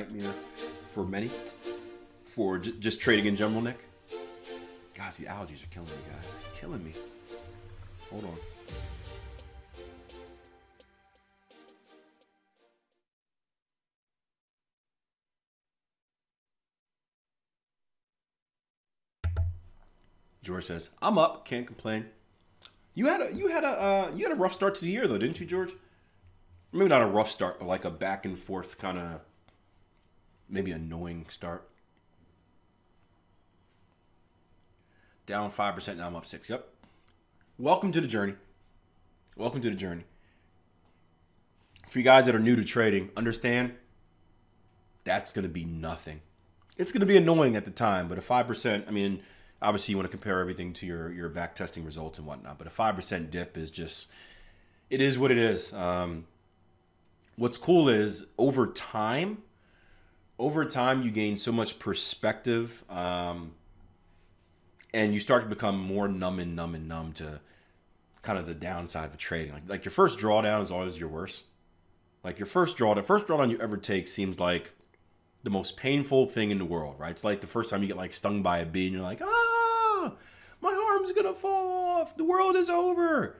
Nightmare for many. For j- just trading in general, Nick. Guys, the allergies are killing me, guys. Killing me. Hold on. George says, "I'm up, can't complain." You had a you had a uh, you had a rough start to the year though, didn't you, George? Maybe not a rough start, but like a back and forth kind of maybe annoying start. Down five percent now. I'm up six. Yep. Welcome to the journey. Welcome to the journey. For you guys that are new to trading, understand that's going to be nothing. It's going to be annoying at the time, but a five percent. I mean, obviously you want to compare everything to your your back testing results and whatnot, but a five percent dip is just it is what it is. Um, what's cool is over time, over time you gain so much perspective, um, and you start to become more numb and numb and numb to kind of the downside of trading. Like like your first drawdown is always your worst. Like your first drawdown, first drawdown you ever take seems like the most painful thing in the world, right? It's like the first time you get like stung by a bee and you're like, ah, my arm's gonna fall off. The world is over.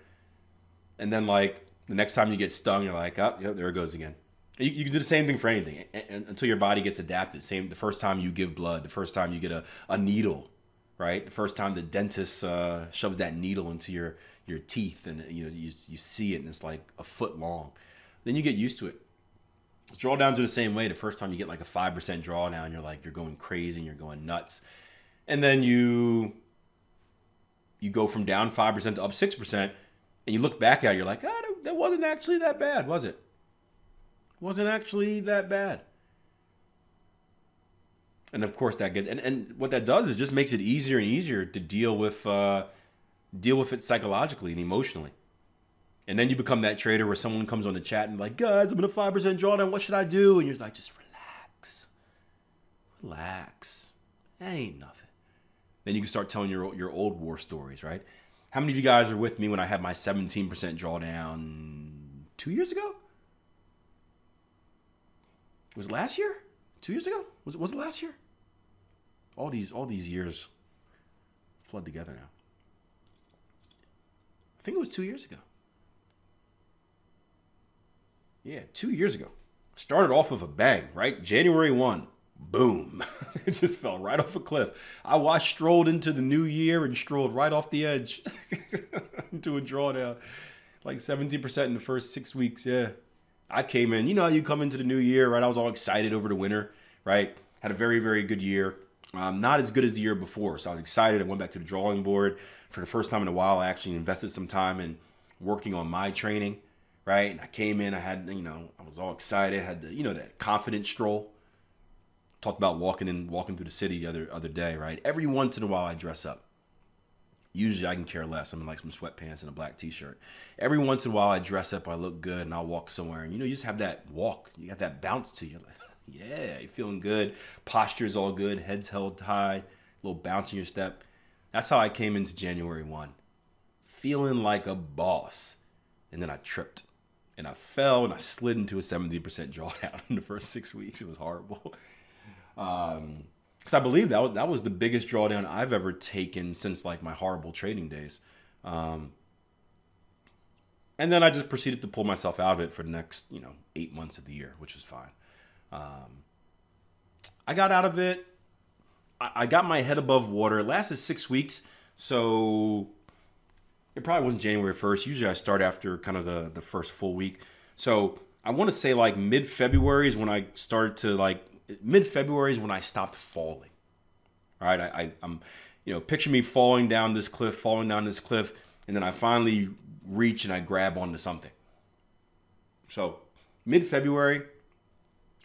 And then like the next time you get stung, you're like, oh, yep, there it goes again. You, you can do the same thing for anything until your body gets adapted. Same the first time you give blood, the first time you get a, a needle, right? The first time the dentist uh, shoves that needle into your your teeth and you know you, you see it and it's like a foot long. Then you get used to it. Drawdowns are the same way. The first time you get like a five percent drawdown, you're like you're going crazy and you're going nuts, and then you you go from down five percent to up six percent, and you look back at it, you're like, ah, that wasn't actually that bad, was it? Wasn't actually that bad. And of course that gets and, and what that does is just makes it easier and easier to deal with uh, deal with it psychologically and emotionally. And then you become that trader where someone comes on the chat and like, guys, I'm in a five percent drawdown. What should I do? And you're like, just relax, relax. That ain't nothing. Then you can start telling your your old war stories, right? How many of you guys are with me when I had my 17% drawdown two years ago? Was it last year? Two years ago? Was it was it last year? All these all these years flood together now. I think it was two years ago. Yeah, two years ago. Started off with a bang, right? January 1. Boom. it just fell right off a cliff. I watched strolled into the new year and strolled right off the edge into a drawdown. Like 17% in the first six weeks. Yeah. I came in, you know, you come into the new year, right? I was all excited over the winter, right? Had a very, very good year. Um, not as good as the year before. So I was excited. I went back to the drawing board. For the first time in a while, I actually invested some time in working on my training, right? And I came in, I had, you know, I was all excited, had the, you know, that confident stroll. Talked about walking in, walking through the city the other other day, right? Every once in a while, I dress up. Usually, I can care less. I'm in like some sweatpants and a black T-shirt. Every once in a while, I dress up, I look good, and I'll walk somewhere. And you know, you just have that walk. You got that bounce to you. Like, yeah, you're feeling good. Posture's all good. Head's held high. A little bounce in your step. That's how I came into January one, feeling like a boss. And then I tripped, and I fell, and I slid into a 70% drawdown in the first six weeks. It was horrible. Um, because I believe that was, that was the biggest drawdown I've ever taken since like my horrible trading days. Um, and then I just proceeded to pull myself out of it for the next, you know, eight months of the year, which was fine. Um, I got out of it. I, I got my head above water. It lasted six weeks, so it probably wasn't January 1st. Usually I start after kind of the, the first full week. So I want to say like mid February is when I started to like, mid February is when I stopped falling. All right. I, I, I'm, you know, picture me falling down this cliff, falling down this cliff, and then I finally reach and I grab onto something. So mid February,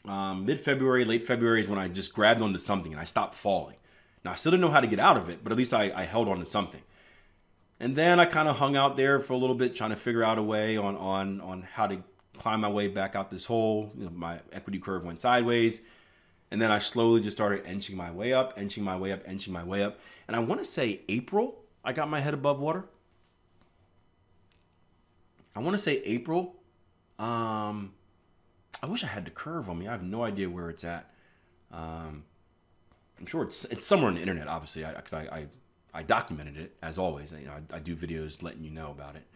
um, mid February, late February is when I just grabbed onto something and I stopped falling. Now I still didn't know how to get out of it, but at least I, I held on to something. And then I kind of hung out there for a little bit, trying to figure out a way on on on how to climb my way back out this hole. You know, my equity curve went sideways. And then I slowly just started inching my way up, inching my way up, inching my way up. And I want to say April, I got my head above water. I want to say April. Um, I wish I had the curve on me. I have no idea where it's at. Um, I'm sure it's it's somewhere on the internet, obviously, because I, I, I, I, documented it as always. You know, I, I, do videos letting you know about it.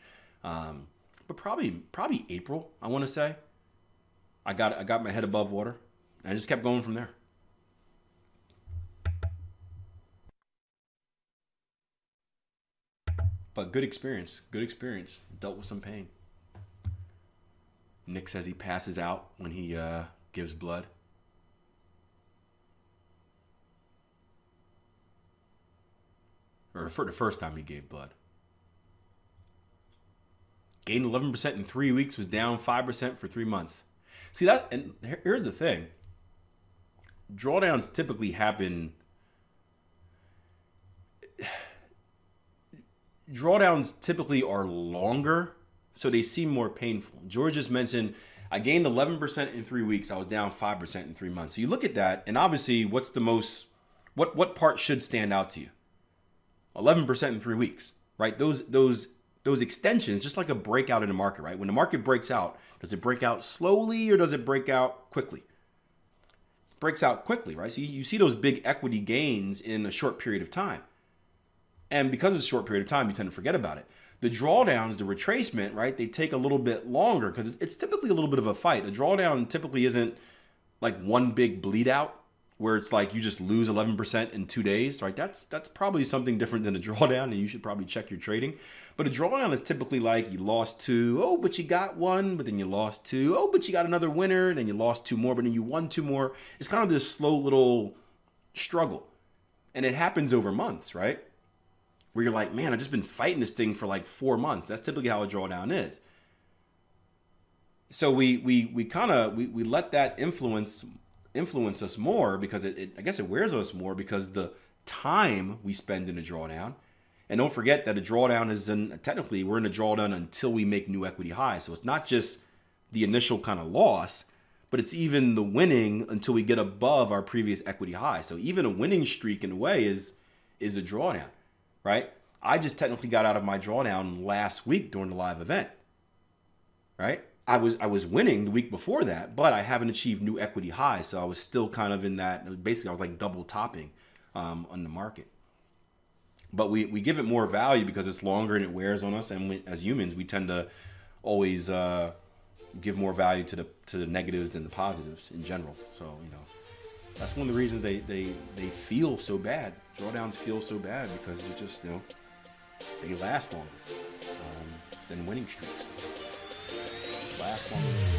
Um, but probably probably April, I want to say. I got I got my head above water. I just kept going from there. But good experience. Good experience. Dealt with some pain. Nick says he passes out when he uh, gives blood. Or for the first time he gave blood. Gained 11% in three weeks, was down 5% for three months. See that? And here's the thing drawdowns typically happen drawdowns typically are longer so they seem more painful. George just mentioned i gained 11% in three weeks i was down 5% in three months. So you look at that and obviously what's the most what what part should stand out to you? 11% in three weeks right? Those those those extensions just like a breakout in the market right? When the market breaks out does it break out slowly or does it break out quickly breaks out quickly, right? So you, you see those big equity gains in a short period of time. And because it's a short period of time, you tend to forget about it. The drawdowns, the retracement, right? They take a little bit longer because it's typically a little bit of a fight. A drawdown typically isn't like one big bleed out where it's like you just lose 11% in two days, right? That's that's probably something different than a drawdown, and you should probably check your trading. But a drawdown is typically like you lost two, oh, but you got one, but then you lost two, oh, but you got another winner, and then you lost two more, but then you won two more. It's kind of this slow little struggle. And it happens over months, right? Where you're like, man, I've just been fighting this thing for like four months. That's typically how a drawdown is. So we we we kind of we, we let that influence influence us more because it, it I guess it wears us more because the time we spend in a drawdown and don't forget that a drawdown is in technically we're in a drawdown until we make new equity highs. So it's not just the initial kind of loss, but it's even the winning until we get above our previous equity high. So even a winning streak in a way is is a drawdown, right? I just technically got out of my drawdown last week during the live event. Right? I was I was winning the week before that, but I haven't achieved new equity highs, so I was still kind of in that. Basically, I was like double topping um, on the market. But we, we give it more value because it's longer and it wears on us and we, as humans we tend to always uh, give more value to the to the negatives than the positives in general. So you know that's one of the reasons they they, they feel so bad. Drawdowns feel so bad because they just you know they last longer um, than winning streaks last longer